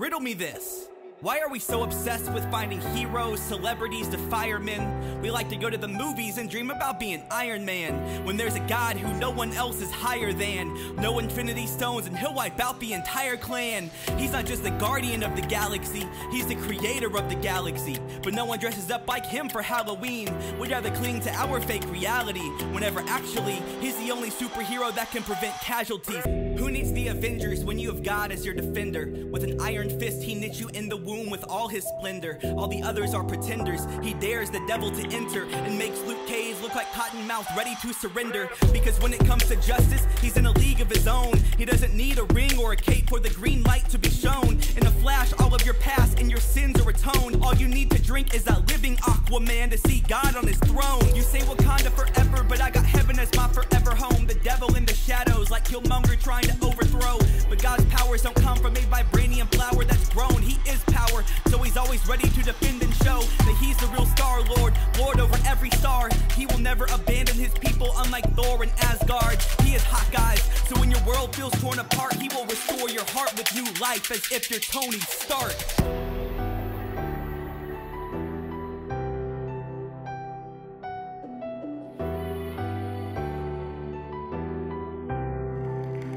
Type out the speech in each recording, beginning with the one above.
Riddle me this. Why are we so obsessed with finding heroes, celebrities to firemen? We like to go to the movies and dream about being Iron Man. When there's a God who no one else is higher than. No infinity stones and he'll wipe out the entire clan. He's not just the guardian of the galaxy, he's the creator of the galaxy. But no one dresses up like him for Halloween. We'd rather cling to our fake reality. Whenever actually, he's the only superhero that can prevent casualties. Who needs the Avengers when you have God as your defender? With an iron fist, he knit you in the womb with all his splendor. All the others are pretenders. He dares the devil to enter and makes Luke Cage look like Cottonmouth ready to surrender. Because when it comes to justice, he's in a league of his own. He doesn't need a ring or a cape for the green light to be shown. In a flash, all of your past and your sins are atoned. All you need to drink is that living Aquaman to see God on his throne. You say Wakanda forever, but I got heaven as my forever home. The devil in the shadows, like Killmonger trying to overthrow. But God's powers don't come from a vibranium flower that's grown. He is power, so he's always ready to defend and show that he's the real Star Lord, Lord over every star. He will never abandon his people, unlike Thor and Asgard. He is Hawkeyes, so when your world feels torn apart, he will restore your heart with new life as if you're Tony Stark.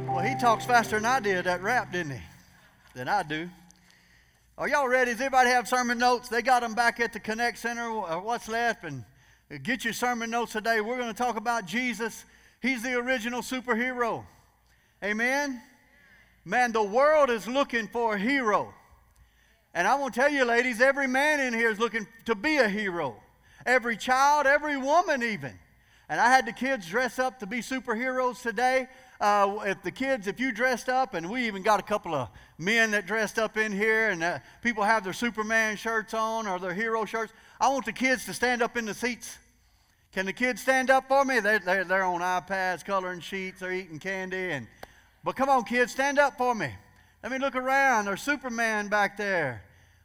Well, he talks faster than I did that rap, didn't he? Than I do. Are y'all ready? Does everybody have sermon notes? They got them back at the Connect Center. Uh, what's left? And uh, get your sermon notes today. We're going to talk about Jesus. He's the original superhero. Amen? Man, the world is looking for a hero. And I want to tell you, ladies, every man in here is looking to be a hero. Every child, every woman, even. And I had the kids dress up to be superheroes today. Uh, if the kids, if you dressed up, and we even got a couple of men that dressed up in here, and uh, people have their Superman shirts on or their hero shirts. I want the kids to stand up in the seats. Can the kids stand up for me? They're, they're, they're on iPads, coloring sheets, they're eating candy. And, but come on, kids, stand up for me. Let me look around. There's Superman back there.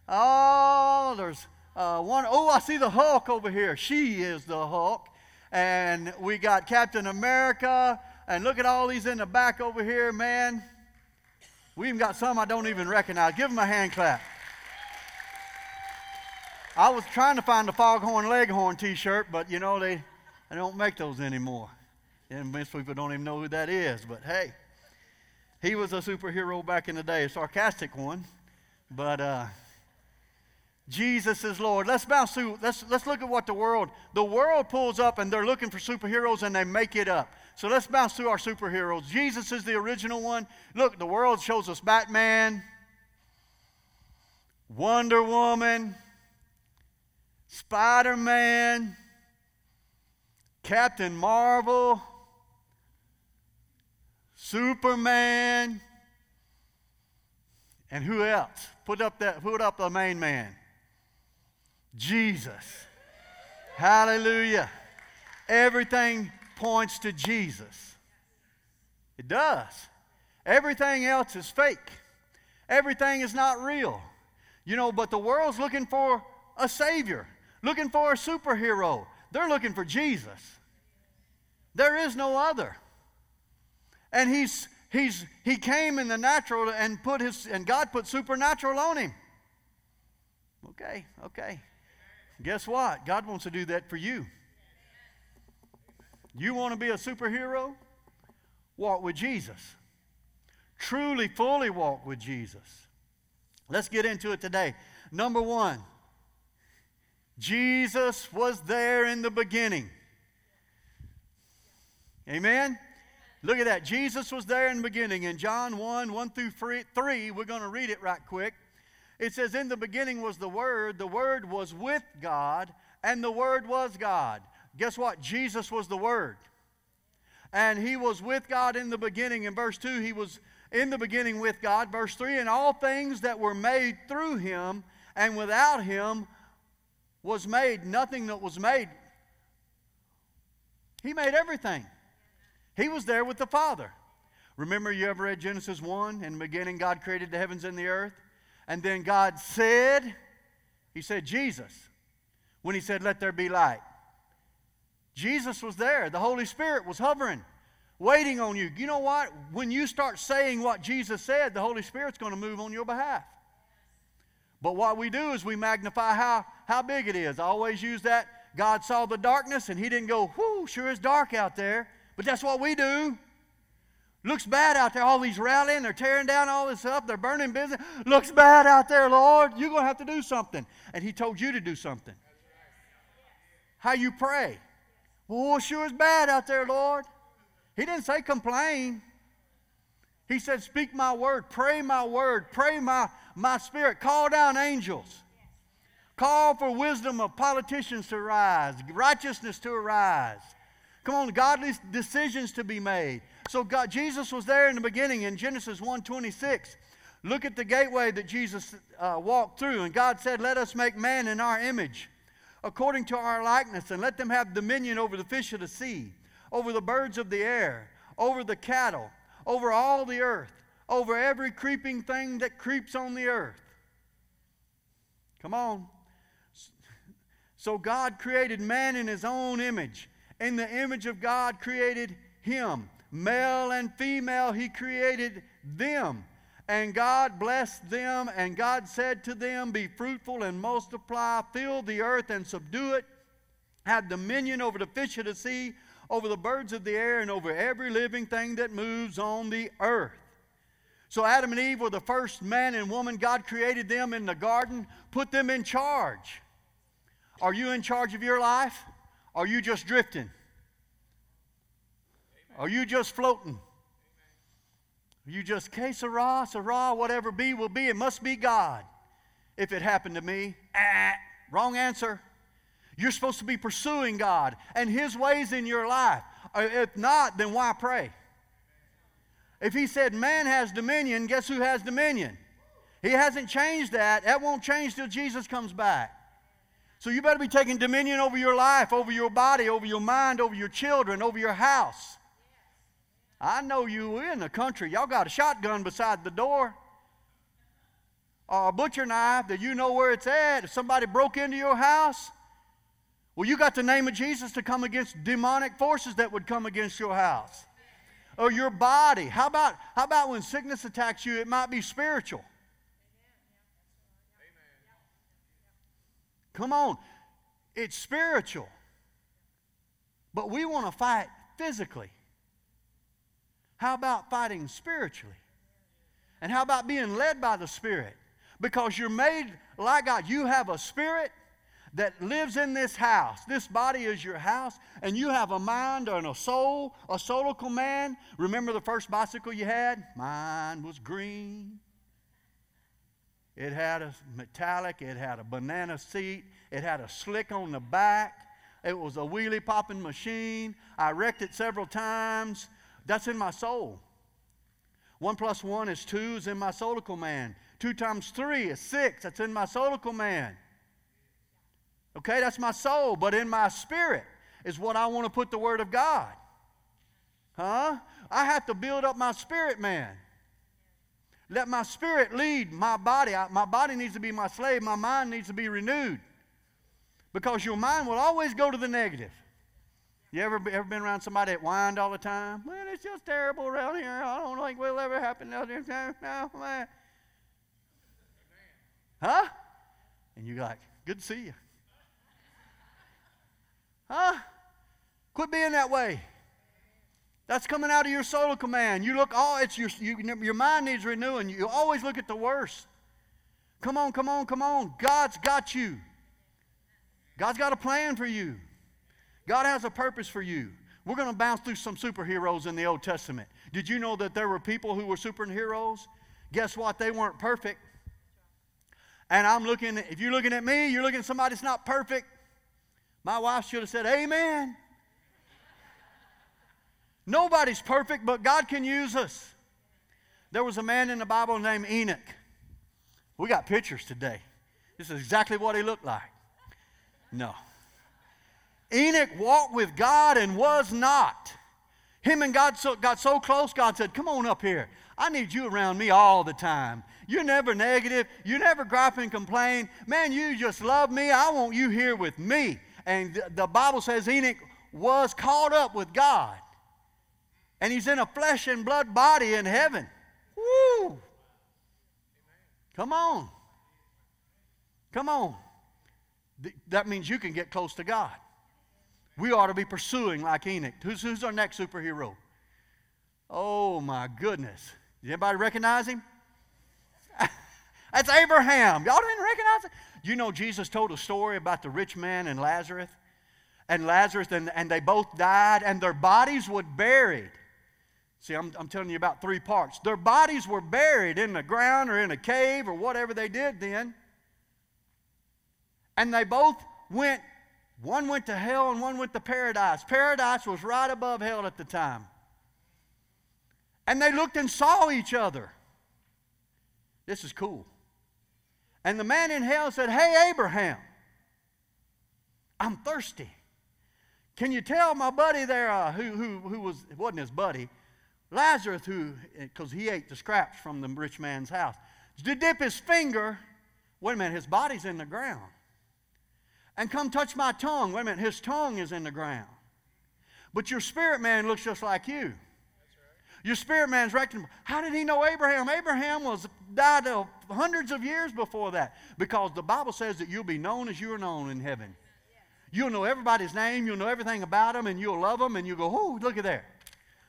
Oh, there's uh, one. Oh, I see the Hulk over here. She is the Hulk. And we got Captain America. And look at all these in the back over here, man. We even got some I don't even recognize. Give them a hand clap. I was trying to find the Foghorn Leghorn t shirt, but you know, they, they don't make those anymore. And most people don't even know who that is, but hey, he was a superhero back in the day, a sarcastic one. But uh, Jesus is Lord. Let's bounce through. Let's, let's look at what the world, the world pulls up and they're looking for superheroes and they make it up. So let's bounce through our superheroes. Jesus is the original one. Look, the world shows us Batman, Wonder Woman, Spider Man, Captain Marvel, Superman, and who else? Put up that put up the main man. Jesus. Hallelujah. Everything points to Jesus. It does. Everything else is fake. Everything is not real. You know, but the world's looking for a savior, looking for a superhero. They're looking for Jesus. There is no other. And he's he's he came in the natural and put his and God put supernatural on him. Okay, okay. Guess what? God wants to do that for you. You want to be a superhero? Walk with Jesus. Truly, fully walk with Jesus. Let's get into it today. Number one, Jesus was there in the beginning. Amen? Look at that. Jesus was there in the beginning. In John 1 1 through 3, we're going to read it right quick. It says, In the beginning was the Word, the Word was with God, and the Word was God. Guess what? Jesus was the Word. And He was with God in the beginning. In verse 2, He was in the beginning with God. Verse 3, and all things that were made through Him, and without Him was made nothing that was made. He made everything. He was there with the Father. Remember, you ever read Genesis 1? In the beginning, God created the heavens and the earth. And then God said, He said, Jesus, when He said, Let there be light. Jesus was there. The Holy Spirit was hovering, waiting on you. You know what? When you start saying what Jesus said, the Holy Spirit's going to move on your behalf. But what we do is we magnify how, how big it is. I always use that. God saw the darkness and he didn't go, whoo, sure is dark out there. But that's what we do. Looks bad out there. All these rallying, they're tearing down all this up, they're burning business. Looks bad out there, Lord. You're going to have to do something. And he told you to do something. How you pray. Oh, sure is bad out there, Lord. He didn't say complain. He said, Speak my word, pray my word, pray my, my spirit, call down angels. Call for wisdom of politicians to rise, righteousness to arise. Come on, godly decisions to be made. So God, Jesus was there in the beginning in Genesis 1:26. Look at the gateway that Jesus uh, walked through, and God said, "Let us make man in our image, according to our likeness, and let them have dominion over the fish of the sea, over the birds of the air, over the cattle, over all the earth, over every creeping thing that creeps on the earth." Come on. So God created man in his own image. In the image of God created him. Male and female, he created them. And God blessed them, and God said to them, Be fruitful and multiply, fill the earth and subdue it, have dominion over the fish of the sea, over the birds of the air, and over every living thing that moves on the earth. So Adam and Eve were the first man and woman. God created them in the garden, put them in charge. Are you in charge of your life? Are you just drifting? Are you just floating? Are you just que sera, sera, whatever be will be? It must be God. If it happened to me, ah, wrong answer. You're supposed to be pursuing God and His ways in your life. Uh, if not, then why pray? If He said man has dominion, guess who has dominion? He hasn't changed that. That won't change till Jesus comes back. So you better be taking dominion over your life, over your body, over your mind, over your children, over your house. I know you in the country. Y'all got a shotgun beside the door. Or a butcher knife that you know where it's at. If somebody broke into your house, well, you got the name of Jesus to come against demonic forces that would come against your house. Or your body. How about, how about when sickness attacks you, it might be spiritual. Come on. It's spiritual. But we want to fight physically. How about fighting spiritually? And how about being led by the Spirit? Because you're made like God. You have a spirit that lives in this house. This body is your house, and you have a mind and a soul, a soulical man. Remember the first bicycle you had? Mine was green. It had a metallic, it had a banana seat, it had a slick on the back. It was a wheelie popping machine. I wrecked it several times. That's in my soul. One plus one is two, is in my soulical man. Two times three is six, that's in my soulical man. Okay, that's my soul, but in my spirit is what I want to put the Word of God. Huh? I have to build up my spirit man. Let my spirit lead my body. my body needs to be my slave. My mind needs to be renewed. Because your mind will always go to the negative. You ever, ever been around somebody that whined all the time? Man, it's just terrible around here. I don't think will ever happen out there. No, man. Huh? And you're like, good to see you. Huh? Quit being that way. That's coming out of your soulical man. You look, oh, it's your, you, your mind needs renewing. You always look at the worst. Come on, come on, come on. God's got you. God's got a plan for you. God has a purpose for you. We're going to bounce through some superheroes in the Old Testament. Did you know that there were people who were superheroes? Guess what? They weren't perfect. And I'm looking, if you're looking at me, you're looking at somebody that's not perfect. My wife should have said, Amen. Nobody's perfect, but God can use us. There was a man in the Bible named Enoch. We got pictures today. This is exactly what he looked like. No. Enoch walked with God and was not. Him and God so, got so close, God said, Come on up here. I need you around me all the time. You're never negative. You never gripe and complain. Man, you just love me. I want you here with me. And the Bible says Enoch was caught up with God and he's in a flesh and blood body in heaven. Woo! Come on. Come on. That means you can get close to God. We ought to be pursuing like Enoch. Who's, who's our next superhero? Oh my goodness. Does anybody recognize him? That's Abraham. Y'all didn't recognize it? You know, Jesus told a story about the rich man and Lazarus. And Lazarus, and, and they both died, and their bodies were buried. See, I'm, I'm telling you about three parts. Their bodies were buried in the ground or in a cave or whatever they did then. And they both went, one went to hell and one went to paradise. Paradise was right above hell at the time. And they looked and saw each other. This is cool. And the man in hell said, Hey, Abraham, I'm thirsty. Can you tell my buddy there, uh, who, who, who was, wasn't his buddy, Lazarus, who, because he ate the scraps from the rich man's house, to dip his finger, wait a minute, his body's in the ground. And come touch my tongue. Wait a minute, his tongue is in the ground. But your spirit man looks just like you. Your spirit man's recognizable. How did he know Abraham? Abraham was died hundreds of years before that. Because the Bible says that you'll be known as you are known in heaven. You'll know everybody's name, you'll know everything about them, and you'll love them, and you'll go, oh, look at there.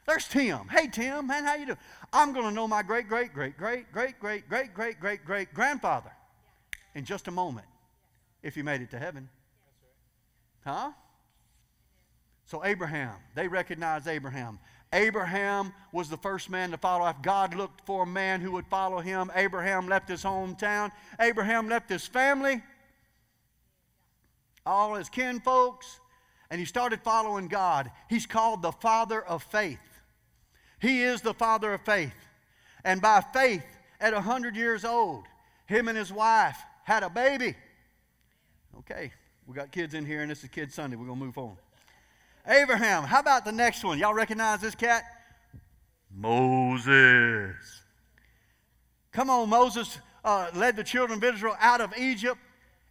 There's Tim. Hey Tim, man, how you doing? I'm going to know my great, great, great, great, great, great, great, great, great, great grandfather in just a moment if you made it to heaven. Huh? So Abraham, they recognized Abraham. Abraham was the first man to follow. If God looked for a man who would follow him, Abraham left his hometown. Abraham left his family, all his kinfolks, and he started following God. He's called the father of faith. He is the father of faith. And by faith, at 100 years old, him and his wife had a baby. Okay, we got kids in here, and this is Kid Sunday. We're going to move on. Abraham. How about the next one? Y'all recognize this cat? Moses. Come on, Moses uh, led the children of Israel out of Egypt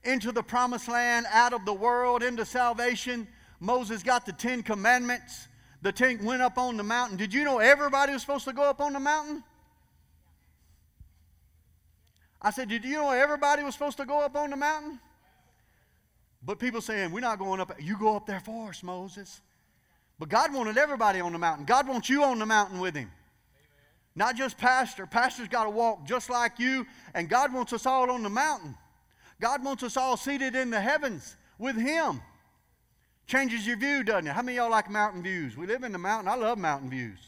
into the promised land, out of the world, into salvation. Moses got the Ten Commandments. The ten went up on the mountain. Did you know everybody was supposed to go up on the mountain? I said, Did you know everybody was supposed to go up on the mountain? But people saying, We're not going up. You go up there for us, Moses. But God wanted everybody on the mountain. God wants you on the mountain with Him. Amen. Not just pastor. Pastor's got to walk just like you, and God wants us all on the mountain. God wants us all seated in the heavens with Him. Changes your view, doesn't it? How many y'all like mountain views? We live in the mountain. I love mountain views.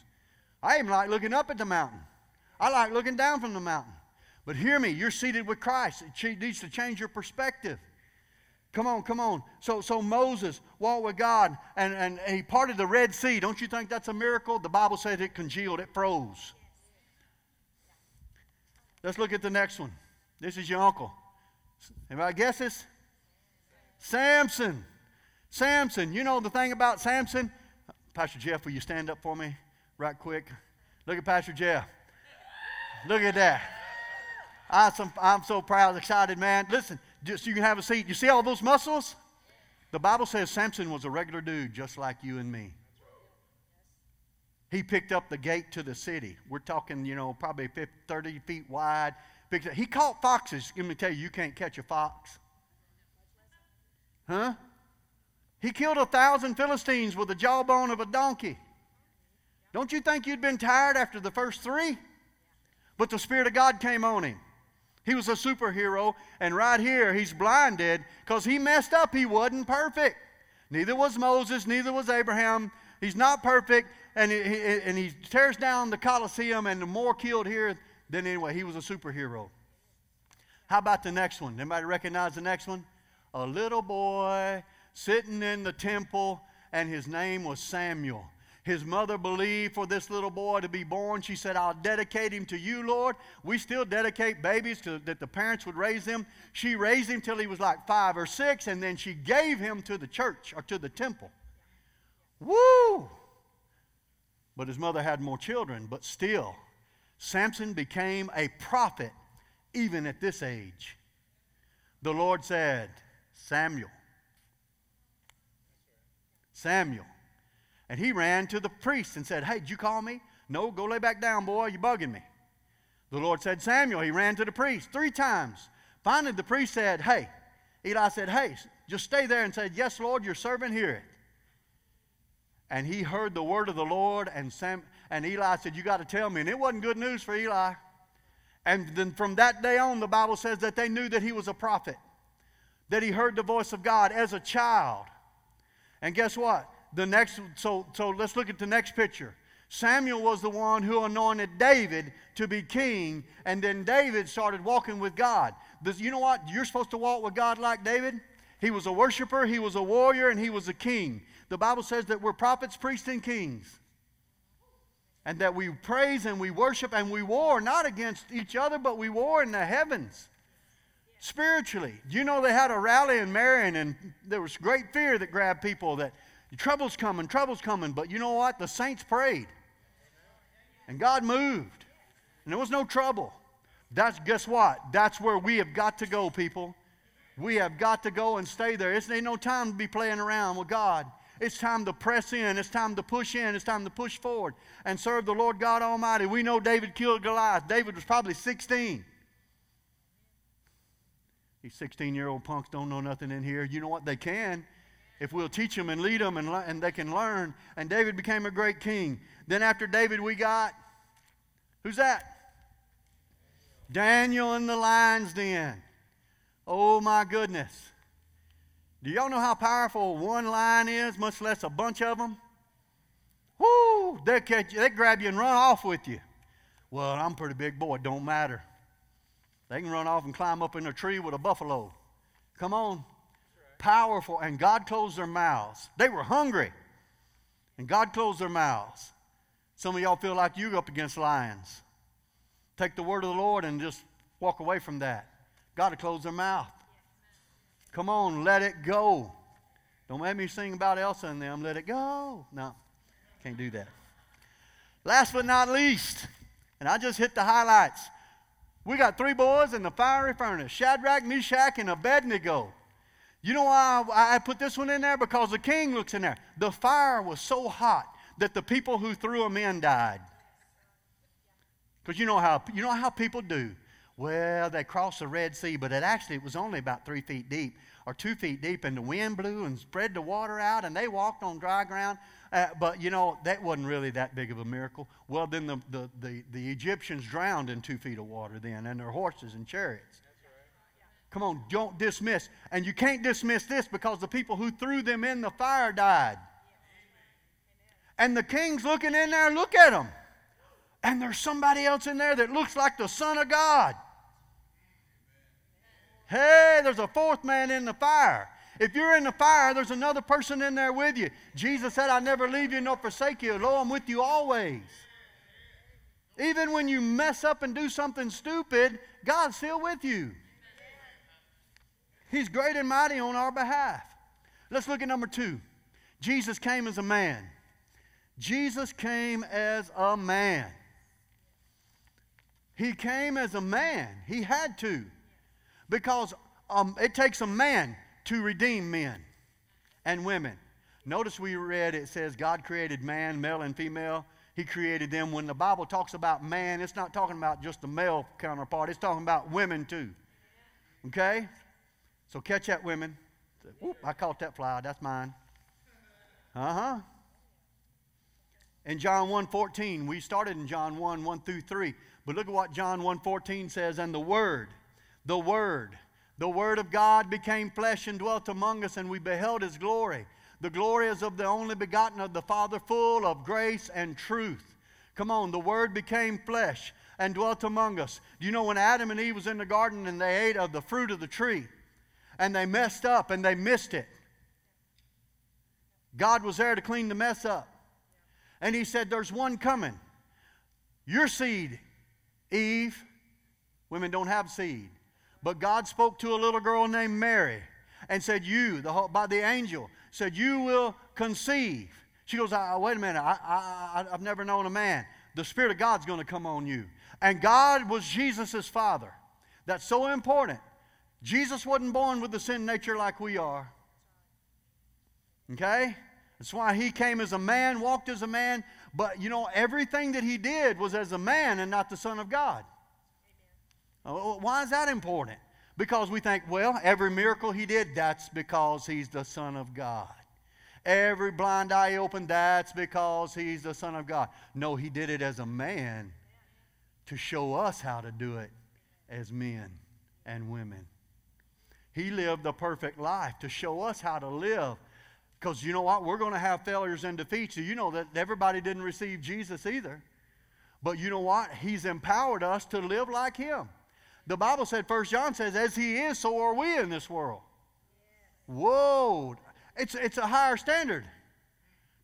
I even like looking up at the mountain. I like looking down from the mountain. But hear me, you're seated with Christ. It needs to change your perspective. Come on, come on. So, so Moses walked with God and, and he parted the Red Sea. Don't you think that's a miracle? The Bible says it congealed, it froze. Let's look at the next one. This is your uncle. Anybody guess this? Samson. Samson. You know the thing about Samson? Pastor Jeff, will you stand up for me right quick? Look at Pastor Jeff. Look at that. I'm so, I'm so proud, excited, man. Listen, just you can have a seat. You see all those muscles? The Bible says Samson was a regular dude just like you and me. He picked up the gate to the city. We're talking, you know, probably 50, 30 feet wide. He caught foxes. Let me tell you, you can't catch a fox. Huh? He killed a thousand Philistines with the jawbone of a donkey. Don't you think you'd been tired after the first three? But the Spirit of God came on him. He was a superhero, and right here he's blinded because he messed up. He wasn't perfect. Neither was Moses, neither was Abraham. He's not perfect, and he, and he tears down the Colosseum, and the more killed here than anyway. He was a superhero. How about the next one? Anybody recognize the next one? A little boy sitting in the temple, and his name was Samuel. His mother believed for this little boy to be born. She said, I'll dedicate him to you, Lord. We still dedicate babies to, that the parents would raise them. She raised him till he was like five or six, and then she gave him to the church or to the temple. Woo! But his mother had more children, but still, Samson became a prophet even at this age. The Lord said, Samuel. Samuel. And he ran to the priest and said, Hey, did you call me? No, go lay back down, boy. You're bugging me. The Lord said, Samuel. He ran to the priest three times. Finally, the priest said, Hey, Eli said, Hey, just stay there and said, Yes, Lord, your servant hear it. And he heard the word of the Lord, and, Sam, and Eli said, You got to tell me. And it wasn't good news for Eli. And then from that day on, the Bible says that they knew that he was a prophet, that he heard the voice of God as a child. And guess what? The next, so, so let's look at the next picture. Samuel was the one who anointed David to be king, and then David started walking with God. This, you know what? You're supposed to walk with God like David. He was a worshiper, he was a warrior, and he was a king. The Bible says that we're prophets, priests, and kings. And that we praise and we worship and we war not against each other, but we war in the heavens spiritually. You know, they had a rally in Marion, and there was great fear that grabbed people that trouble's coming, trouble's coming. But you know what? The saints prayed, and God moved, and there was no trouble. That's guess what? That's where we have got to go, people. We have got to go and stay there. It's ain't no time to be playing around with God. It's time to press in. It's time to push in. It's time to push forward and serve the Lord God Almighty. We know David killed Goliath. David was probably 16. These 16 year old punks don't know nothing in here. You know what? They can. If we'll teach them and lead them and, and they can learn. And David became a great king. Then after David, we got who's that? Daniel in the lion's den. Oh my goodness. Do y'all know how powerful one lion is, much less a bunch of them? Whoo! They catch you, they grab you and run off with you. Well, I'm a pretty big boy, don't matter. They can run off and climb up in a tree with a buffalo. Come on. Powerful. And God closed their mouths. They were hungry. And God closed their mouths. Some of y'all feel like you're up against lions. Take the word of the Lord and just walk away from that. God to close their mouth. Come on, let it go. Don't make me sing about Elsa and them. Let it go. No, can't do that. Last but not least, and I just hit the highlights. We got three boys in the fiery furnace Shadrach, Meshach, and Abednego. You know why I put this one in there? Because the king looks in there. The fire was so hot that the people who threw them in died. Because you know how you know how people do. Well, they crossed the Red Sea, but it actually it was only about three feet deep or two feet deep, and the wind blew and spread the water out, and they walked on dry ground. Uh, but you know that wasn't really that big of a miracle. Well, then the, the, the, the Egyptians drowned in two feet of water then, and their horses and chariots. Come on, don't dismiss. And you can't dismiss this because the people who threw them in the fire died. And the king's looking in there, look at them and there's somebody else in there that looks like the Son of God. Hey, there's a fourth man in the fire. If you're in the fire, there's another person in there with you. Jesus said, I never leave you nor forsake you. Lo, I'm with you always. Even when you mess up and do something stupid, God's still with you. He's great and mighty on our behalf. Let's look at number two. Jesus came as a man. Jesus came as a man. He came as a man. He had to. Because um, it takes a man to redeem men and women. Notice we read it says God created man, male and female. He created them. When the Bible talks about man, it's not talking about just the male counterpart, it's talking about women too. Okay? So catch that, women. Oop, I caught that fly. That's mine. Uh huh. In John 1 14, we started in John 1 1 through 3. But look at what John 1:14 says, and the word, the word, the word of God became flesh and dwelt among us, and we beheld his glory. The glory is of the only begotten of the Father, full of grace and truth. Come on, the word became flesh and dwelt among us. Do you know when Adam and Eve was in the garden and they ate of the fruit of the tree and they messed up and they missed it? God was there to clean the mess up. And he said, There's one coming. Your seed Eve, women don't have seed. But God spoke to a little girl named Mary and said, You, the, by the angel, said, You will conceive. She goes, ah, Wait a minute, I, I, I've never known a man. The Spirit of God's going to come on you. And God was Jesus' father. That's so important. Jesus wasn't born with the sin nature like we are. Okay? That's why he came as a man, walked as a man, but you know, everything that he did was as a man and not the Son of God. Amen. Uh, why is that important? Because we think, well, every miracle he did, that's because he's the Son of God. Every blind eye opened, that's because he's the Son of God. No, he did it as a man to show us how to do it as men and women. He lived the perfect life to show us how to live. Because you know what? We're going to have failures and defeats. You know that everybody didn't receive Jesus either. But you know what? He's empowered us to live like him. The Bible said, First John says, as he is, so are we in this world. Whoa. It's, it's a higher standard.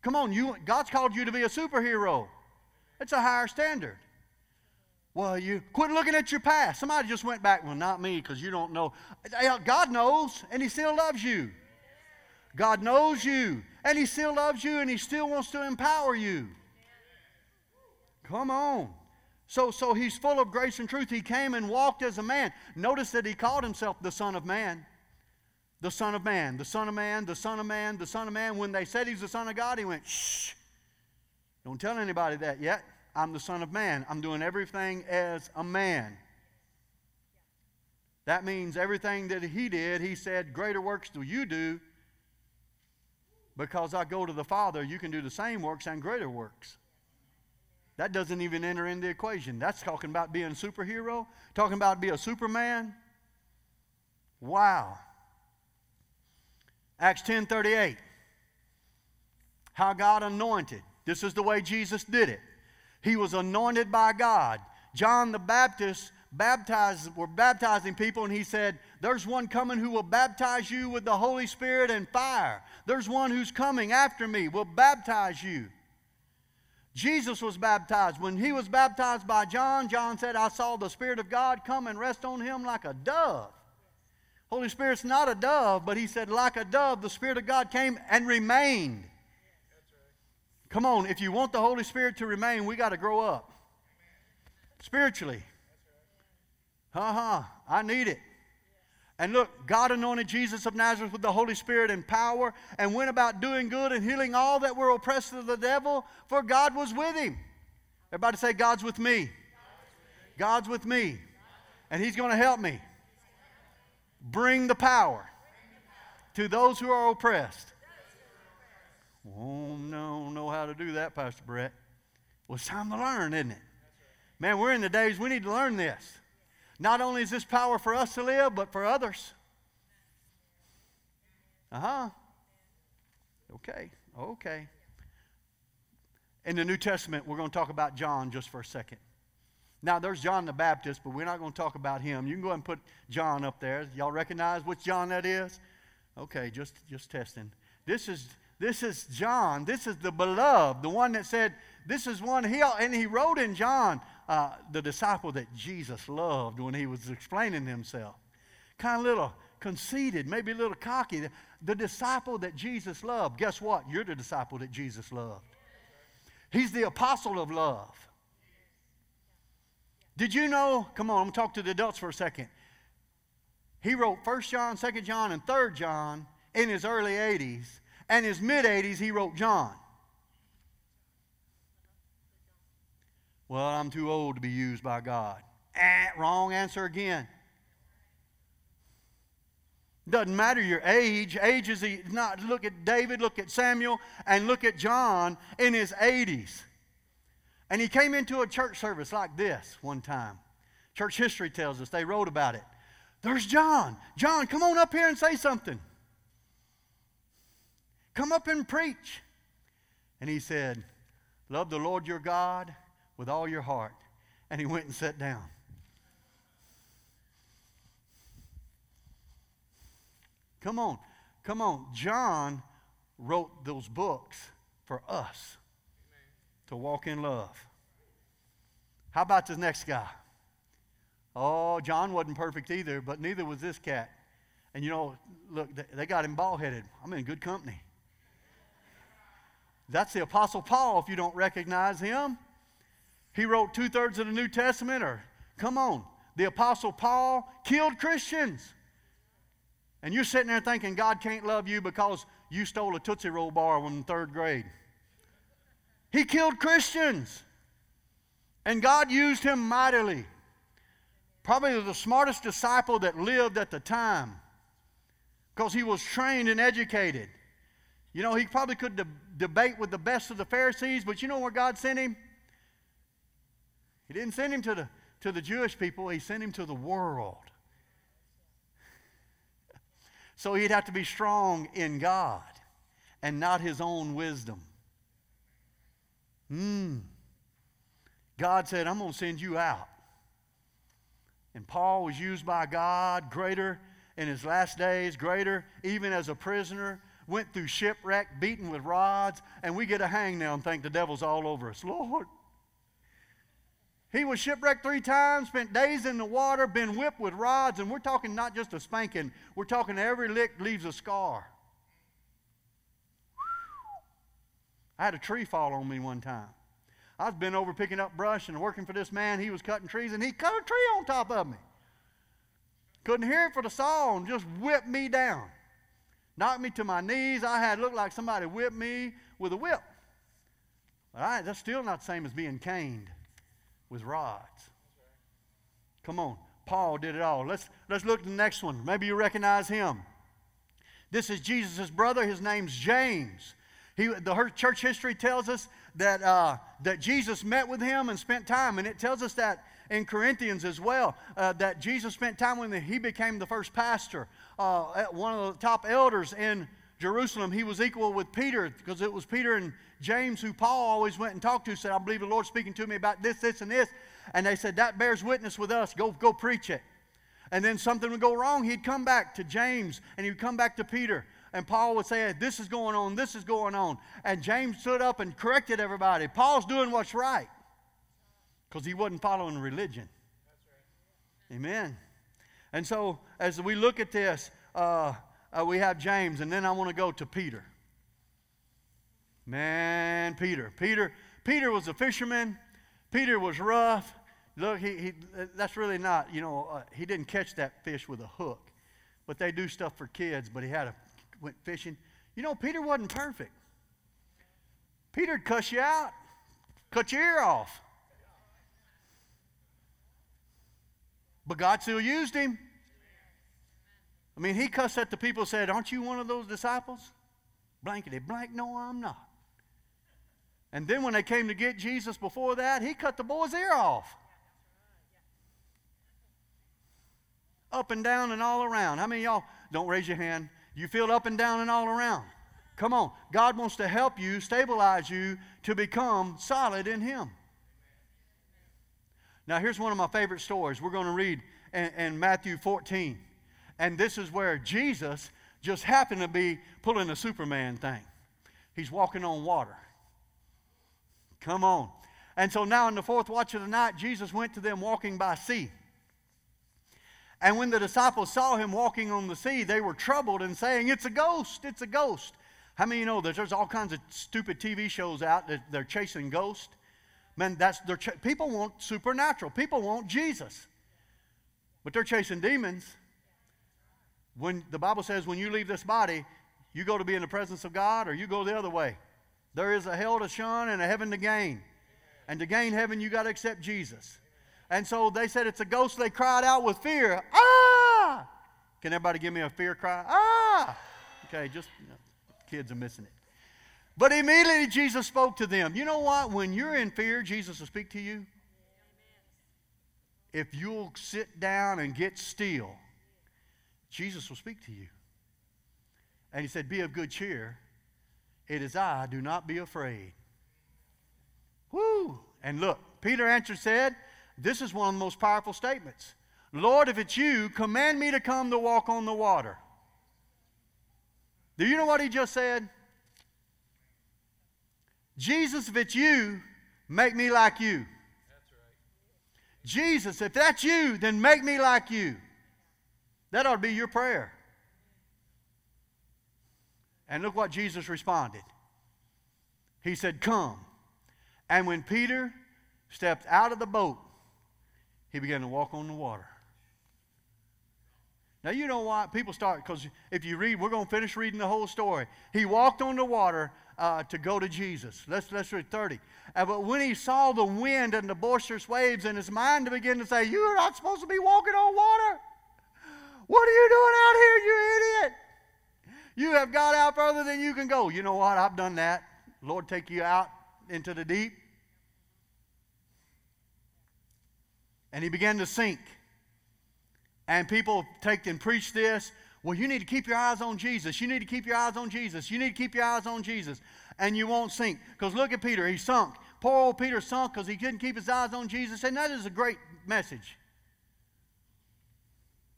Come on, you, God's called you to be a superhero. It's a higher standard. Well, you quit looking at your past. Somebody just went back. Well, not me, because you don't know. God knows, and He still loves you. God knows you, and He still loves you, and He still wants to empower you. Come on. So, so He's full of grace and truth. He came and walked as a man. Notice that He called Himself the Son of Man. The Son of Man, the Son of Man, the Son of Man, the Son of Man. When they said He's the Son of God, He went, shh. Don't tell anybody that yet. I'm the Son of Man. I'm doing everything as a man. That means everything that he did, he said, Greater works do you do. Because I go to the Father, you can do the same works and greater works. That doesn't even enter in the equation. That's talking about being a superhero, talking about being a superman. Wow. Acts 10:38. How God anointed. This is the way Jesus did it. He was anointed by God. John the Baptist baptized, were baptizing people, and he said, There's one coming who will baptize you with the Holy Spirit and fire. There's one who's coming after me, will baptize you. Jesus was baptized. When he was baptized by John, John said, I saw the Spirit of God come and rest on him like a dove. Holy Spirit's not a dove, but he said, like a dove, the Spirit of God came and remained. Come on, if you want the Holy Spirit to remain, we got to grow up spiritually. Ha ha, I need it. And look, God anointed Jesus of Nazareth with the Holy Spirit and power and went about doing good and healing all that were oppressed of the devil, for God was with him. Everybody say, God's with me. God's with me. And He's going to help me. Bring the power to those who are oppressed. Oh, no, know how to do that, Pastor Brett. Well, it's time to learn, isn't it? Man, we're in the days we need to learn this. Not only is this power for us to live, but for others. Uh huh. Okay, okay. In the New Testament, we're going to talk about John just for a second. Now, there's John the Baptist, but we're not going to talk about him. You can go ahead and put John up there. Y'all recognize which John that is? Okay, just, just testing. This is this is John. This is the beloved, the one that said, This is one he, and he wrote in John, uh, the disciple that Jesus loved when he was explaining himself. Kind of little conceited, maybe a little cocky. The, the disciple that Jesus loved. Guess what? You're the disciple that Jesus loved. He's the apostle of love. Did you know? Come on, I'm going to talk to the adults for a second. He wrote 1 John, 2 John, and 3 John in his early 80s and in his mid 80s, he wrote John. Well, I'm too old to be used by God. Eh, wrong answer again. Doesn't matter your age. Age is not. Look at David, look at Samuel, and look at John in his 80s. And he came into a church service like this one time. Church history tells us, they wrote about it. There's John. John, come on up here and say something. Come up and preach. And he said, Love the Lord your God with all your heart. And he went and sat down. Come on, come on. John wrote those books for us to walk in love. How about this next guy? Oh, John wasn't perfect either, but neither was this cat. And you know, look, they got him bald headed. I'm in good company. That's the Apostle Paul, if you don't recognize him. He wrote two thirds of the New Testament, or come on, the Apostle Paul killed Christians. And you're sitting there thinking God can't love you because you stole a Tootsie Roll bar in third grade. He killed Christians. And God used him mightily. Probably the smartest disciple that lived at the time because he was trained and educated. You know, he probably could de- debate with the best of the Pharisees, but you know where God sent him? He didn't send him to the, to the Jewish people, he sent him to the world. So he'd have to be strong in God and not his own wisdom. Hmm. God said, I'm going to send you out. And Paul was used by God greater in his last days, greater even as a prisoner, went through shipwreck, beaten with rods, and we get a hangnail and think the devil's all over us. Lord. He was shipwrecked three times, spent days in the water, been whipped with rods, and we're talking not just a spanking, we're talking every lick leaves a scar. I had a tree fall on me one time. I've been over picking up brush and working for this man. He was cutting trees, and he cut a tree on top of me. Couldn't hear it for the saw and just whipped me down. Knocked me to my knees. I had looked like somebody whipped me with a whip. All right, that's still not the same as being caned with rods. Come on. Paul did it all. Let's, let's look at the next one. Maybe you recognize him. This is Jesus' brother. His name's James. He, the church history tells us that, uh, that Jesus met with him and spent time, and it tells us that in Corinthians as well, uh, that Jesus spent time with him. He became the first pastor, uh, one of the top elders in Jerusalem. He was equal with Peter because it was Peter and James who Paul always went and talked to, said, I believe the Lord's speaking to me about this, this, and this. And they said, That bears witness with us. Go, go preach it. And then something would go wrong. He'd come back to James and he'd come back to Peter and Paul would say, This is going on, this is going on. And James stood up and corrected everybody. Paul's doing what's right because he wasn't following religion. Right. Amen. And so, as we look at this, uh, uh, we have James, and then I want to go to Peter. Man, Peter. Peter, Peter was a fisherman. Peter was rough. Look, he, he that's really not, you know, uh, he didn't catch that fish with a hook. But they do stuff for kids, but he had a went fishing. You know, Peter wasn't perfect. Peter'd cuss you out, cut your ear off. But God still used him. I mean, he cussed at the people said, Aren't you one of those disciples? Blankety blank, no, I'm not. And then when they came to get Jesus before that, he cut the boy's ear off. Up and down and all around. How many y'all don't raise your hand? You feel up and down and all around. Come on. God wants to help you, stabilize you to become solid in Him. Now, here's one of my favorite stories. We're going to read in, in, Matthew 14. And this is where Jesus just happened to be pulling a Superman thing. He's walking on water. Come on. And so now, in the fourth watch of the night, Jesus went to them walking by sea. And when the disciples saw him walking on the sea, they were troubled and saying, It's a ghost, it's a ghost. How many you know that there's all kinds of stupid TV shows out that they're chasing ghosts? Man, that's they're ch- people want supernatural. People want Jesus. But they're chasing demons. When the Bible says when you leave this body, you go to be in the presence of God or you go the other way. There is a hell to shun and a heaven to gain. And to gain heaven, you got to accept Jesus. And so they said it's a ghost. They cried out with fear. Ah! Can everybody give me a fear cry? Ah! Okay, just you know, kids are missing it. But immediately Jesus spoke to them. You know what? When you're in fear, Jesus will speak to you. If you'll sit down and get still, Jesus will speak to you. And he said, Be of good cheer. It is I, do not be afraid. Woo! And look, Peter answered, said, this is one of the most powerful statements. Lord, if it's you, command me to come to walk on the water. Do you know what he just said? Jesus, if it's you, make me like you. Right. Jesus, if that's you, then make me like you. That ought to be your prayer. And look what Jesus responded. He said, Come. And when Peter stepped out of the boat, he began to walk on the water. Now, you know why? People start, because if you read, we're going to finish reading the whole story. He walked on the water uh, to go to Jesus. Let's, let's read 30. Uh, but when he saw the wind and the boisterous waves, in his mind began to say, You're not supposed to be walking on water. What are you doing out here, you idiot? You have got out further than you can go. You know what? I've done that. Lord, take you out into the deep. And he began to sink. And people take and preach this. Well, you need to keep your eyes on Jesus. You need to keep your eyes on Jesus. You need to keep your eyes on Jesus. And you won't sink. Because look at Peter. He sunk. Poor old Peter sunk because he couldn't keep his eyes on Jesus. And that is a great message.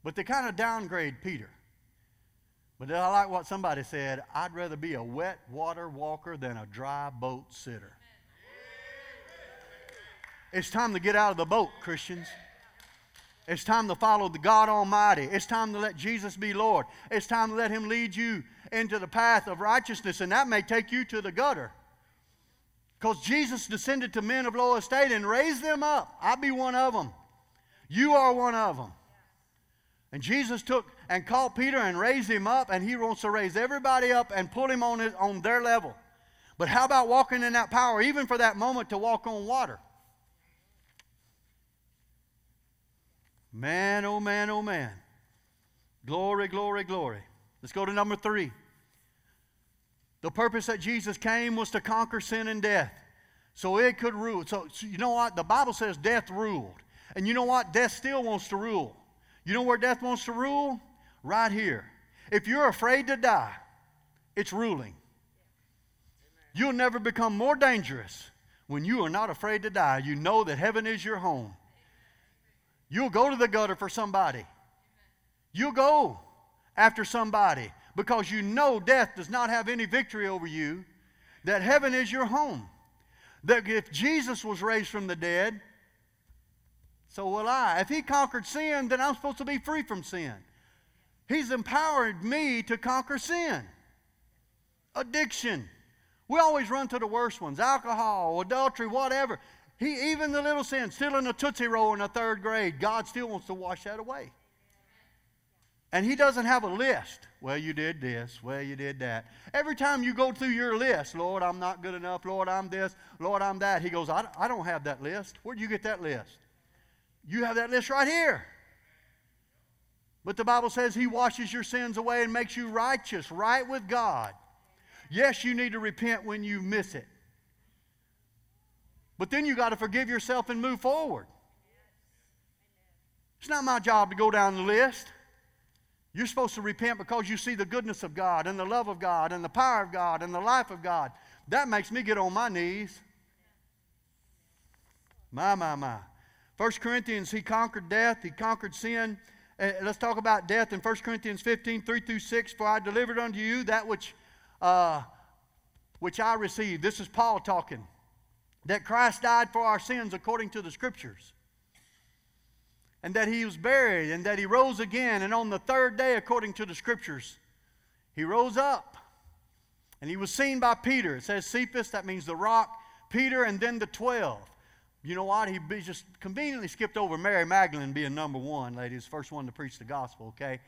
But they kind of downgrade Peter. But I like what somebody said I'd rather be a wet water walker than a dry boat sitter. It's time to get out of the boat, Christians. It's time to follow the God Almighty. It's time to let Jesus be Lord. It's time to let Him lead you into the path of righteousness, and that may take you to the gutter. Because Jesus descended to men of low estate and raised them up. I be one of them. You are one of them. And Jesus took and called Peter and raised him up, and he wants to raise everybody up and put him on, his, on their level. But how about walking in that power, even for that moment to walk on water? Man, oh man, oh man. Glory, glory, glory. Let's go to number three. The purpose that Jesus came was to conquer sin and death. So it could rule. So, so, you know what? The Bible says death ruled. And you know what? Death still wants to rule. You know where death wants to rule? Right here. If you're afraid to die, it's ruling. You'll never become more dangerous when you are not afraid to die. You know that heaven is your home. You'll go to the gutter for somebody. You'll go after somebody because you know death does not have any victory over you, that heaven is your home. That if Jesus was raised from the dead, so will I. If he conquered sin, then I'm supposed to be free from sin. He's empowered me to conquer sin. Addiction. We always run to the worst ones alcohol, adultery, whatever. He, even the little sin, stealing a Tootsie Roll in the third grade, God still wants to wash that away. And He doesn't have a list. Well, you did this. Well, you did that. Every time you go through your list, Lord, I'm not good enough. Lord, I'm this. Lord, I'm that. He goes, I, I don't have that list. Where'd you get that list? You have that list right here. But the Bible says He washes your sins away and makes you righteous, right with God. Yes, you need to repent when you miss it. But then you got to forgive yourself and move forward. It's not my job to go down the list. You're supposed to repent because you see the goodness of God and the love of God and the power of God and the life of God. That makes me get on my knees. My, my, my. 1 Corinthians, he conquered death, he conquered sin. Uh, let's talk about death in 1 Corinthians 15, 3 through 6. For I delivered unto you that which, uh, which I received. This is Paul talking. That Christ died for our sins according to the Scriptures. And that he was buried, and that he rose again. And on the third day, according to the Scriptures, he rose up. And he was seen by Peter. It says Cephas, that means the rock, Peter, and then the twelve. You know what? He just conveniently skipped over Mary Magdalene being number one, ladies, first one to preach the gospel, okay?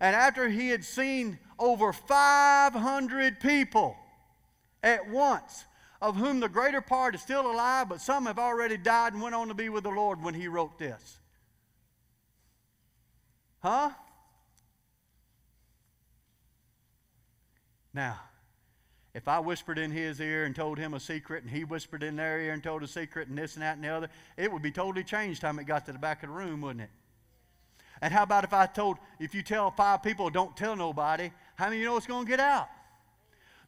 And after he had seen over 500 people at once, of whom the greater part is still alive, but some have already died and went on to be with the Lord when he wrote this. Huh? Now, if I whispered in his ear and told him a secret, and he whispered in their ear and told a secret, and this and that and the other, it would be totally changed time it got to the back of the room, wouldn't it? And how about if I told, if you tell five people, don't tell nobody, how many you know it's going to get out?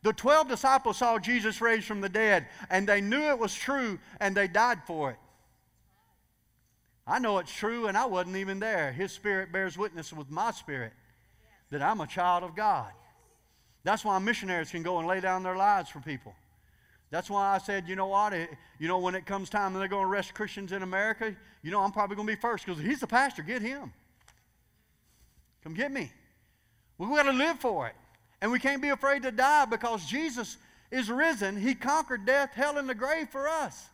The 12 disciples saw Jesus raised from the dead, and they knew it was true, and they died for it. I know it's true, and I wasn't even there. His spirit bears witness with my spirit that I'm a child of God. That's why missionaries can go and lay down their lives for people. That's why I said, you know what? It, You know, when it comes time and they're going to arrest Christians in America, you know, I'm probably going to be first because he's the pastor. Get him. Come get me. We've got to live for it. And we can't be afraid to die because Jesus is risen. He conquered death, hell, and the grave for us.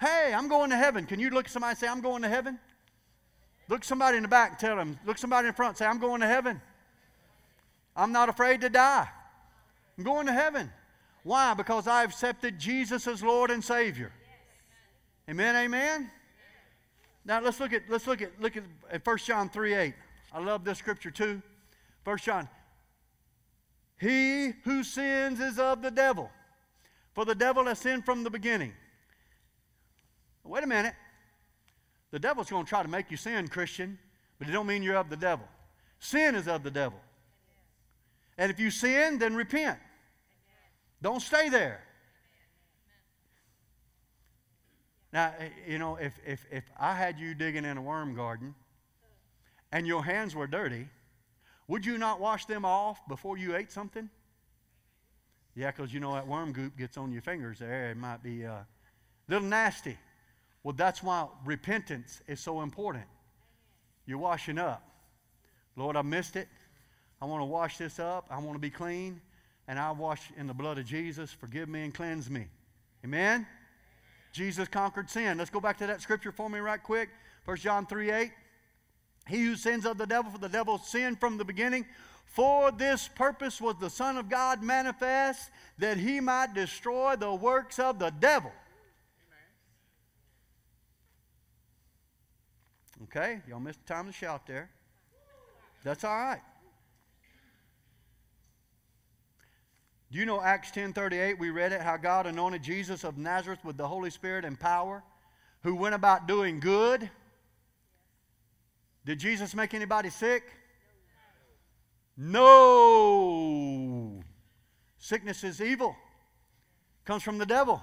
Hey, I'm going to heaven. Can you look at somebody and say, I'm going to heaven? Look somebody in the back and tell them, look somebody in front, and say, I'm going to heaven. I'm not afraid to die. I'm going to heaven. Why? Because I've accepted Jesus as Lord and Savior. Amen, amen. Now let's look at let's look at look at, at 1 John 3 8. I love this scripture too. 1 John. He who sins is of the devil, for the devil has sinned from the beginning. Wait a minute. The devil's going to try to make you sin, Christian, but it don't mean you're of the devil. Sin is of the devil. And if you sin, then repent. Don't stay there. Now, eh, you know, if, if, if I had you digging in a worm garden and your hands were dirty, would you not wash them off before you ate something? Yeah, because you know that worm goop gets on your fingers there. It might be uh, a little nasty. Well, that's why repentance is so important. You're washing up. Lord, I missed it. I want to wash this up. I want to be clean. And I wash in the blood of Jesus. Forgive me and cleanse me. Amen? Jesus conquered sin. Let's go back to that scripture for me right quick. 1 John 3 8. He who sins of the devil, for the devil sinned from the beginning. For this purpose was the Son of God manifest, that he might destroy the works of the devil. Okay, y'all missed the time to shout there. That's all right. Do you know Acts 10:38? We read it how God anointed Jesus of Nazareth with the Holy Spirit and power, who went about doing good. Did Jesus make anybody sick? No. Sickness is evil. Comes from the devil.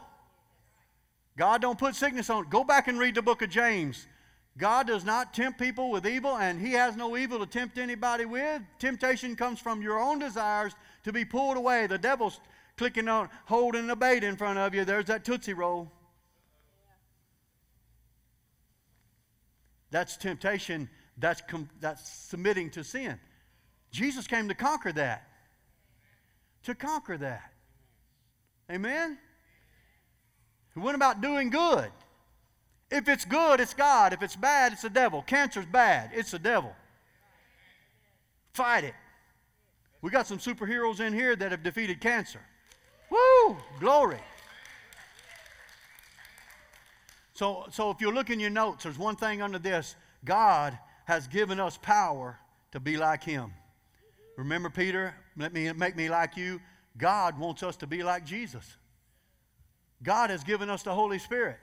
God don't put sickness on. Go back and read the book of James. God does not tempt people with evil, and He has no evil to tempt anybody with. Temptation comes from your own desires to be pulled away. The devil's clicking on, holding a bait in front of you. There's that Tootsie Roll. That's temptation. That's, com- that's submitting to sin. Jesus came to conquer that. To conquer that. Amen? Went about doing good. If it's good, it's God. If it's bad, it's the devil. Cancer's bad, it's the devil. Fight it. We got some superheroes in here that have defeated cancer. Woo! Glory. So, so if you look in your notes, there's one thing under this God has given us power to be like Him. Remember, Peter, let me make me like you. God wants us to be like Jesus. God has given us the Holy Spirit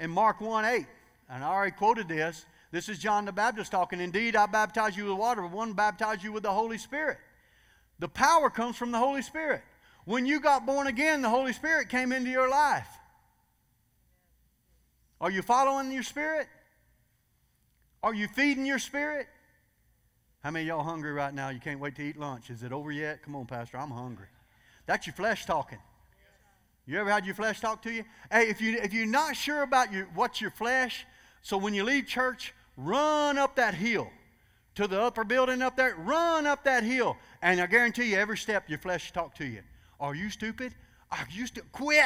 in Mark 1 8. And I already quoted this. This is John the Baptist talking. Indeed, I baptize you with water, but one baptize you with the Holy Spirit. The power comes from the Holy Spirit. When you got born again, the Holy Spirit came into your life. Are you following your spirit? Are you feeding your spirit? How many y'all hungry right now? You can't wait to eat lunch. Is it over yet? Come on, Pastor, I'm hungry. That's your flesh talking. You ever had your flesh talk to you? Hey, if, you, if you're not sure about your, what's your flesh, so when you leave church, run up that hill to the upper building up there. Run up that hill. And I guarantee you, every step your flesh talk to you. Are you stupid? Are you stupid? Quit.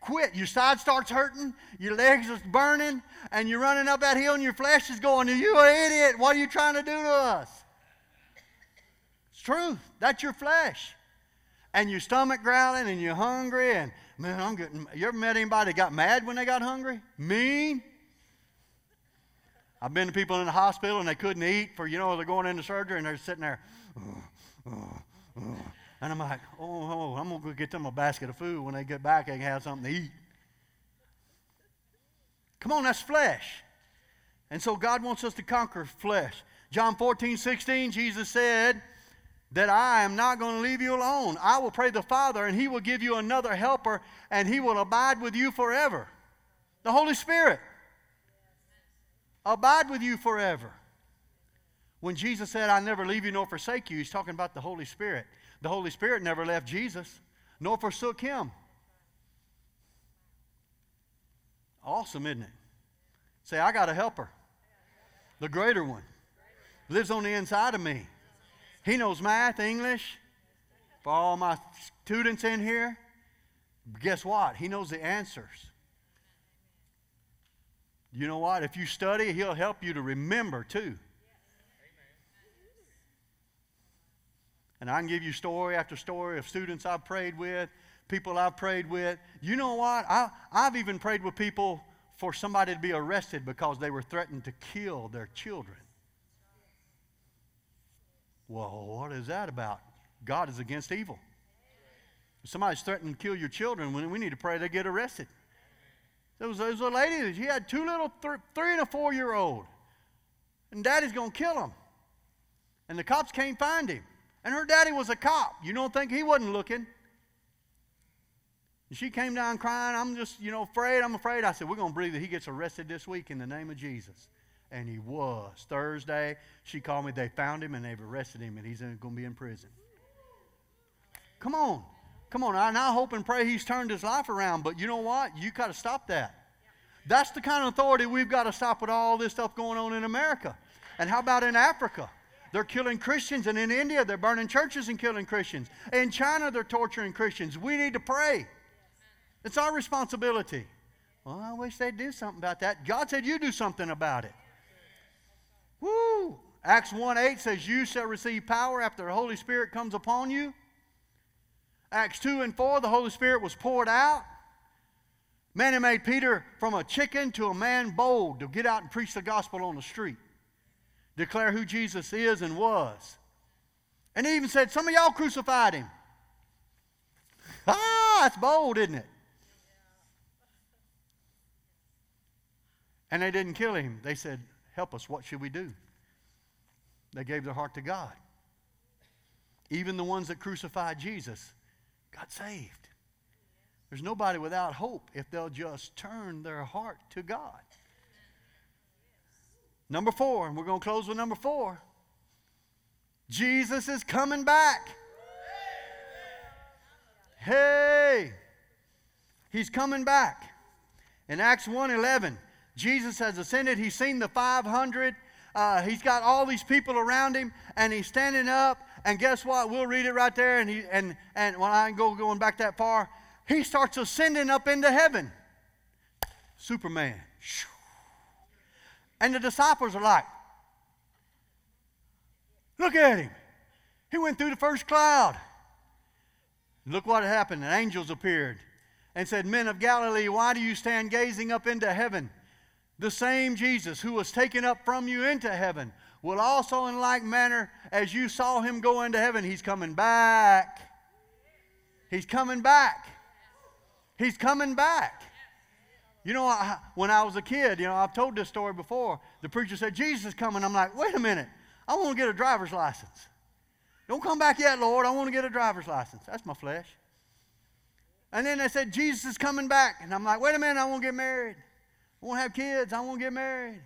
Quit. Your side starts hurting, your legs are burning, and you're running up that hill, and your flesh is going, You an idiot. What are you trying to do to us? It's truth. That's your flesh. And your stomach growling, and you're hungry, and Man, I'm getting. You ever met anybody that got mad when they got hungry? Mean? I've been to people in the hospital and they couldn't eat for, you know, they're going into surgery and they're sitting there. Uh, uh, uh, and I'm like, oh, oh, I'm going to go get them a basket of food. When they get back, they can have something to eat. Come on, that's flesh. And so God wants us to conquer flesh. John 14, 16, Jesus said, that I am not going to leave you alone. I will pray the Father, and He will give you another helper, and He will abide with you forever. The Holy Spirit. Abide with you forever. When Jesus said, I never leave you nor forsake you, He's talking about the Holy Spirit. The Holy Spirit never left Jesus, nor forsook Him. Awesome, isn't it? Say, I got a helper. The greater one lives on the inside of me. He knows math, English. For all my students in here, guess what? He knows the answers. You know what? If you study, He'll help you to remember too. And I can give you story after story of students I've prayed with, people I've prayed with. You know what? I, I've even prayed with people for somebody to be arrested because they were threatened to kill their children. Well, what is that about? God is against evil. If somebody's threatening to kill your children, we need to pray they get arrested. There was, there was a lady, she had two little, th- three and a four year old. And daddy's going to kill them. And the cops can't find him. And her daddy was a cop. You don't think he wasn't looking? And she came down crying, I'm just, you know, afraid, I'm afraid. I said, We're going to believe that he gets arrested this week in the name of Jesus. And he was. Thursday, she called me, they found him and they've arrested him and he's going to be in prison. Come on. Come on. I now hope and pray he's turned his life around, but you know what? You got to stop that. That's the kind of authority we've got to stop with all this stuff going on in America. And how about in Africa? They're killing Christians, and in India, they're burning churches and killing Christians. In China, they're torturing Christians. We need to pray. It's our responsibility. Well, I wish they'd do something about that. God said, You do something about it. Woo! Acts 1 8 says, You shall receive power after the Holy Spirit comes upon you. Acts 2 and 4, the Holy Spirit was poured out. Man, made Peter from a chicken to a man bold to get out and preach the gospel on the street declare who Jesus is and was. And he even said, Some of y'all crucified him. ah, that's bold, isn't it? And they didn't kill him. They said, Help us, what should we do? They gave their heart to God. Even the ones that crucified Jesus got saved. There's nobody without hope if they'll just turn their heart to God. Number four, and we're going to close with number four. Jesus is coming back. Hey, he's coming back. In Acts 1:11, Jesus has ascended. He's seen the 500. Uh, he's got all these people around him, and he's standing up. And guess what? We'll read it right there. And he and and when I go going back that far, he starts ascending up into heaven. Superman. And the disciples are like, Look at him. He went through the first cloud. Look what happened. And angels appeared and said, Men of Galilee, why do you stand gazing up into heaven? The same Jesus who was taken up from you into heaven will also, in like manner as you saw him go into heaven, he's coming back. He's coming back. He's coming back. You know, I, when I was a kid, you know, I've told this story before. The preacher said, Jesus is coming. I'm like, wait a minute. I want to get a driver's license. Don't come back yet, Lord. I want to get a driver's license. That's my flesh. And then they said, Jesus is coming back. And I'm like, wait a minute. I want to get married. I want to have kids. I want to get married.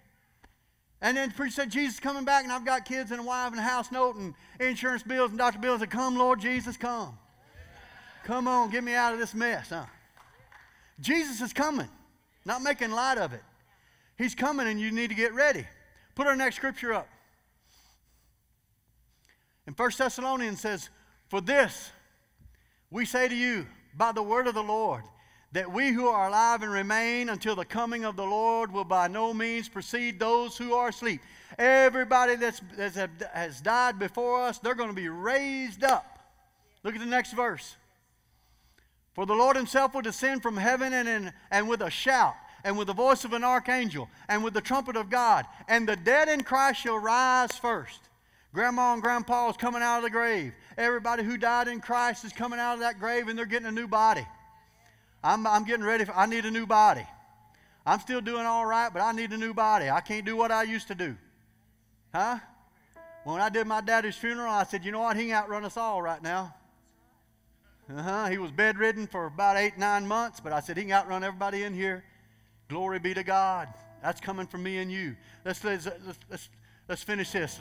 And then the preacher said, Jesus is coming back, and I've got kids and a wife and a house note and insurance bills and doctor bills. Said, come, Lord Jesus, come. Come on, get me out of this mess, huh? Jesus is coming. Not making light of it. He's coming and you need to get ready. Put our next scripture up. And 1 Thessalonians says, For this we say to you by the word of the Lord, that we who are alive and remain until the coming of the Lord will by no means precede those who are asleep. Everybody that's, that's has died before us, they're going to be raised up. Look at the next verse. For the Lord himself will descend from heaven and, in, and with a shout, and with the voice of an archangel, and with the trumpet of God, and the dead in Christ shall rise first. Grandma and grandpa is coming out of the grave. Everybody who died in Christ is coming out of that grave, and they're getting a new body. I'm, I'm getting ready. For, I need a new body. I'm still doing all right, but I need a new body. I can't do what I used to do. Huh? When I did my daddy's funeral, I said, you know what? He can outrun us all right now. Uh-huh. He was bedridden for about eight, nine months, but I said, he can outrun everybody in here. Glory be to God. That's coming from me and you. Let's, let's, let's, let's finish this.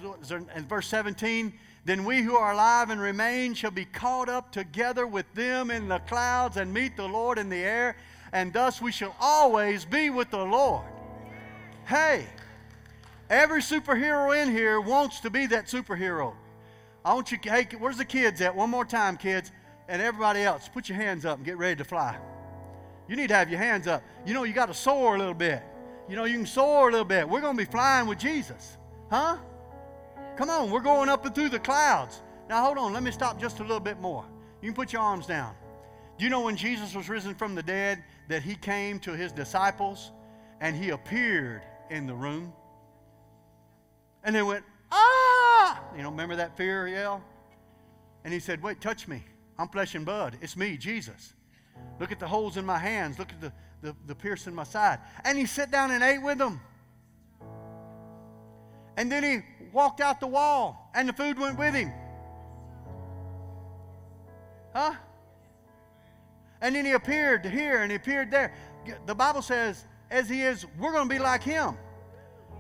In verse 17, then we who are alive and remain shall be caught up together with them in the clouds and meet the Lord in the air, and thus we shall always be with the Lord. Hey, every superhero in here wants to be that superhero. I want you, hey, where's the kids at? One more time, kids and everybody else, put your hands up and get ready to fly. You need to have your hands up. You know, you got to soar a little bit. You know, you can soar a little bit. We're going to be flying with Jesus. Huh? Come on, we're going up and through the clouds. Now, hold on. Let me stop just a little bit more. You can put your arms down. Do you know when Jesus was risen from the dead that he came to his disciples and he appeared in the room? And they went, ah! You know, remember that fear yell? And he said, wait, touch me. I'm flesh and blood. It's me, Jesus. Look at the holes in my hands. Look at the, the, the pierce in my side. And he sat down and ate with them. And then he walked out the wall, and the food went with him. Huh? And then he appeared here and he appeared there. The Bible says, as he is, we're going to be like him.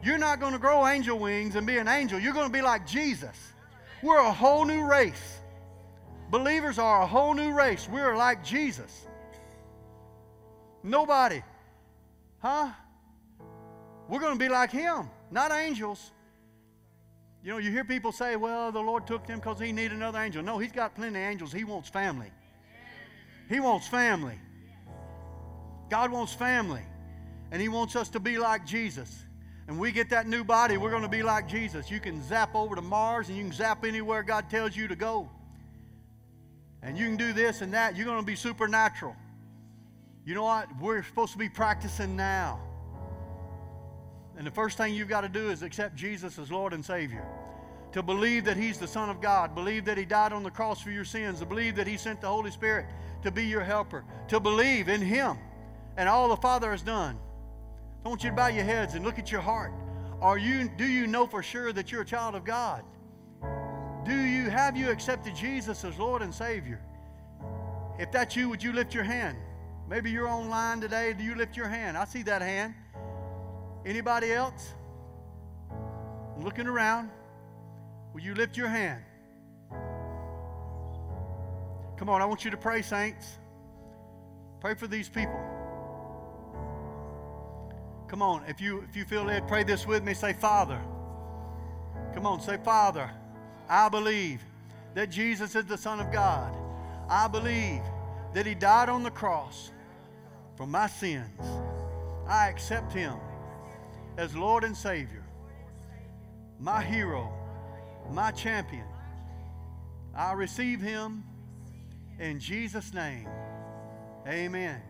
You're not going to grow angel wings and be an angel. You're going to be like Jesus. We're a whole new race. Believers are a whole new race. We're like Jesus. Nobody. Huh? We're going to be like him, not angels. You know, you hear people say, well, the Lord took them because he needed another angel. No, he's got plenty of angels. He wants family. He wants family. God wants family. And he wants us to be like Jesus. And we get that new body, we're going to be like Jesus. You can zap over to Mars and you can zap anywhere God tells you to go. And you can do this and that. You're going to be supernatural. You know what? We're supposed to be practicing now. And the first thing you've got to do is accept Jesus as Lord and Savior. To believe that He's the Son of God, believe that He died on the cross for your sins, to believe that He sent the Holy Spirit to be your helper, to believe in Him and all the Father has done. I want you to bow your heads and look at your heart. Are you, do you know for sure that you're a child of God? Do you have you accepted Jesus as Lord and Savior? If that's you, would you lift your hand? Maybe you're online today. Do you lift your hand? I see that hand. Anybody else? Looking around. Will you lift your hand? Come on, I want you to pray, saints. Pray for these people. Come on, if you if you feel led, pray this with me. Say, Father. Come on, say, Father, I believe that Jesus is the Son of God. I believe that He died on the cross for my sins. I accept Him as Lord and Savior, my hero, my champion. I receive him in Jesus' name. Amen.